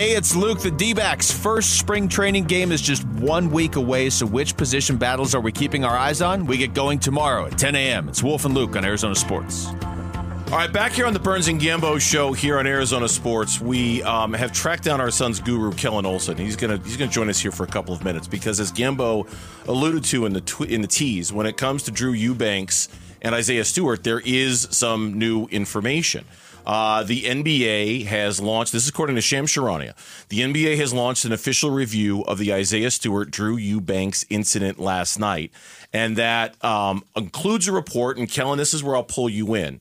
Hey, it's Luke. The D backs' first spring training game is just one week away, so which position battles are we keeping our eyes on? We get going tomorrow at 10 a.m. It's Wolf and Luke on Arizona Sports. All right, back here on the Burns and Gambo show here on Arizona Sports, we um, have tracked down our Suns guru, Kellan Olson. He's gonna he's gonna join us here for a couple of minutes because, as Gambo alluded to in the tw- in the tease, when it comes to Drew Eubanks and Isaiah Stewart, there is some new information. Uh, the NBA has launched, this is according to Shams Charania, the NBA has launched an official review of the Isaiah Stewart Drew Eubanks incident last night. And that um, includes a report, and Kellan, this is where I'll pull you in.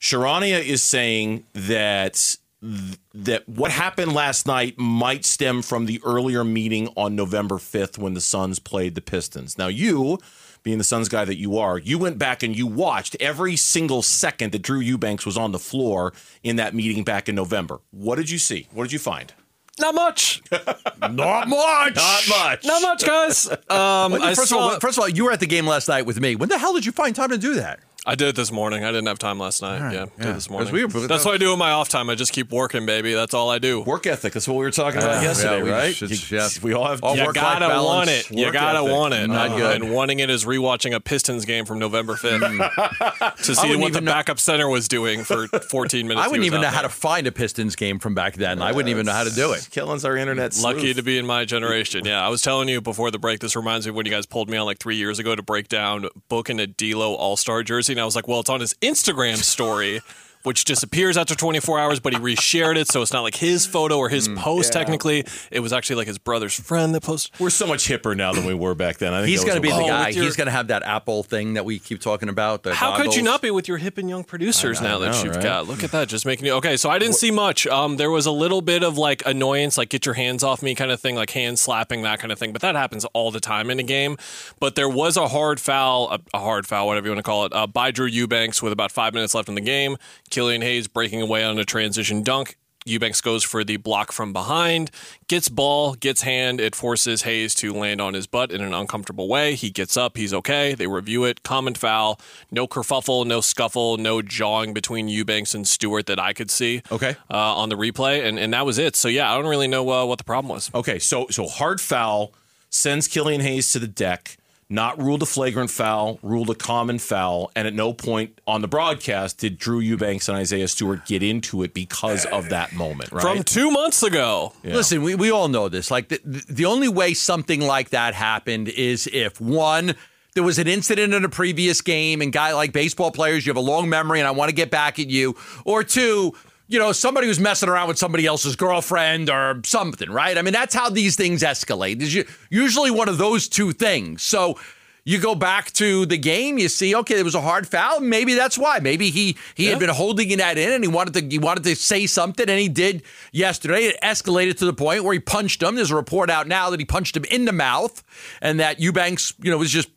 Charania is saying that that what happened last night might stem from the earlier meeting on November 5th when the Suns played the Pistons. Now, you, being the Suns guy that you are, you went back and you watched every single second that Drew Eubanks was on the floor in that meeting back in November. What did you see? What did you find? Not much. Not much. Not much. Not much, guys. Um, first, saw, of all, first of all, you were at the game last night with me. When the hell did you find time to do that? I did it this morning. I didn't have time last night. right, yeah, yeah. did it this 'Cause morning. we were- That's what I do in my off time. I just keep working, baby. That's all I do. Work ethic. That's what we were talking about Yeah, yesterday, yeah, we right? should- You- yeah. We all have All You work-life gotta balance, want it. You work gotta ethic. want it. Not Uh, good. And wanting it is rewatching a Pistons game from November 5th to see what the know- backup center was doing for 14 minutes. I wouldn't even out know how to find a Pistons game from back then. I wouldn't even know how to do it. Kellan's our internet Lucky to be in my generation. Yeah, I was telling you before the break. This reminds me when you guys pulled me on like three years ago to break down booking a D'Lo All Star jersey, and I was like, "Well, it's on his Instagram story." Which disappears after 24 hours, but he reshared it, so it's not like his photo or his post. Technically, it was actually like his brother's friend that posted. We're so much hipper now than we were back then. I think He's going to be the guy. your- He's going to have that Apple thing that we keep talking about. the How could you not be with your hip and young producers I now that know, you've right? got? Look at that, just making you okay. So I didn't see much. Um, there was a little bit of like annoyance, like get your hands off me kind of thing, like hand slapping that kind of thing. But that happens all the time in a game. But there was a hard foul, a, a hard foul, whatever you want to call it, uh, by Drew Eubanks with about five minutes left in the game. Killian Hayes breaking away on a transition dunk. Eubanks goes for the block from behind, gets ball, gets hand. It forces Hayes to land on his butt in an uncomfortable way. He gets up, he's okay. They review it. Common foul. No kerfuffle, no scuffle, no jawing between Eubanks and Stewart that I could see. Okay. Uh, on the replay, and, and that was it. So yeah, I don't really know uh, what the problem was. Okay, so so hard foul sends Killian Hayes to the deck. Not ruled a flagrant foul, ruled a common foul, and at no point on the broadcast did Drew Eubanks and Isaiah Stewart get into it because of that moment. Right? From two months ago. Listen, we, we all know this. Like the, the only way something like that happened is if one there was an incident in a previous game and guy like baseball players, you have a long memory and I want to get back at you, or two, you know, somebody who's messing around with somebody else's girlfriend or something, right? I mean, that's how these things escalate. U- usually one of those two things. So you go back to the game, you see, okay, there was a hard foul. Maybe that's why. Maybe he he had been holding that in and he wanted to he wanted to say something, and he did yesterday. It escalated to the point where he punched him. There's a report out now that he punched him in the mouth, and that Eubanks, you know, was just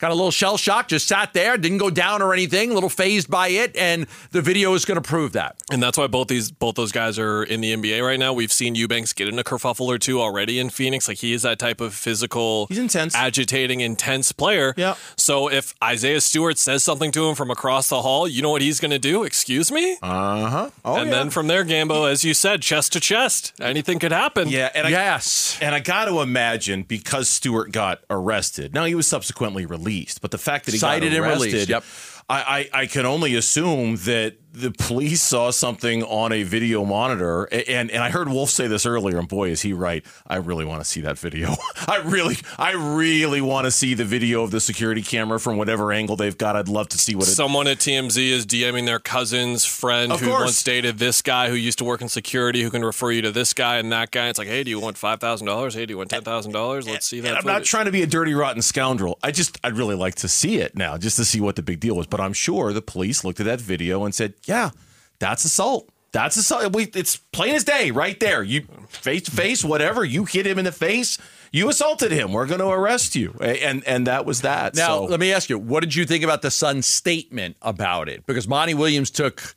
got a little shell shock, just sat there, didn't go down or anything, a little phased by it, and the video is going to prove that. And that's why both these both those guys are in the NBA right now. We've seen Eubanks get in a kerfuffle or two already in Phoenix. Like he is that type of physical, He's intense. agitating, intense player. Yeah. So if Isaiah Stewart says something to him from across the hall, you know what he's going to do? Excuse me. Uh huh. Oh and yeah. then from there, Gambo, as you said, chest to chest, anything could happen. yeah, and I, yes. And I got to imagine because Stewart got arrested. Now he was subsequently released, but the fact that he Cited got and arrested, released, yep. I, I I can only assume that the police saw something on a video monitor, and and I heard Wolf say this earlier, and boy, is he right. I really want to see that video. I really, I really want to see the video of the security camera from whatever angle they've got. I'd love to see what it. Someone at TMZ is DMing their cousin's friend who course. once dated this guy who used to work in security who can refer you to this guy and that guy. It's like, hey, do you want five thousand dollars? Hey, do you want ten thousand dollars? Let's see that. I'm not trying to be a dirty, rotten scoundrel. I just, I'd really like to see it now, just to see what the big deal was. But I'm sure the police looked at that video and said, "Yeah, that's assault. That's assault. We, it's plain as day, right there. You face to face, whatever. You hit him in the face. You assaulted him. We're going to arrest you." And and that was that. Now, so, let me ask you, what did you think about the Suns' statement about it? Because Monty Williams took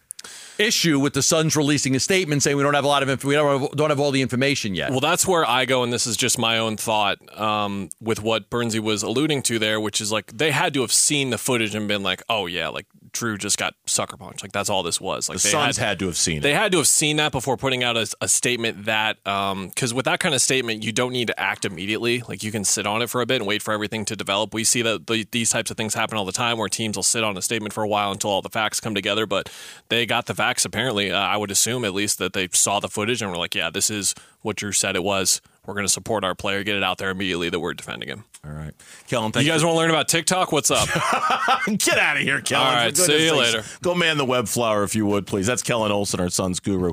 issue with the Suns releasing a statement saying we don't have a lot of inf- we don't have, don't have all the information yet. Well, that's where I go, and this is just my own thought um, with what Bernsey was alluding to there, which is like they had to have seen the footage and been like, "Oh yeah, like Drew just got sucker punched. Like that's all this was. Like The Suns had to have seen They it. had to have seen that before putting out a, a statement that, because with that kind of statement, you don't need to act immediately. Like you can sit on it for a bit and wait for everything to develop. We see that the, these types of things happen all the time where teams will sit on a statement for a while until all the facts come together. But they got the facts apparently. Uh, I would assume at least that they saw the footage and were like, yeah, this is what Drew said it was. We're going to support our player, get it out there immediately that we're defending him. All right. Kellan, thank You guys want to learn about TikTok? What's up? Get out of here, Kellan. All right, see you sakes. later. Go man the web flower if you would, please. That's Kellan Olson, our Suns guru.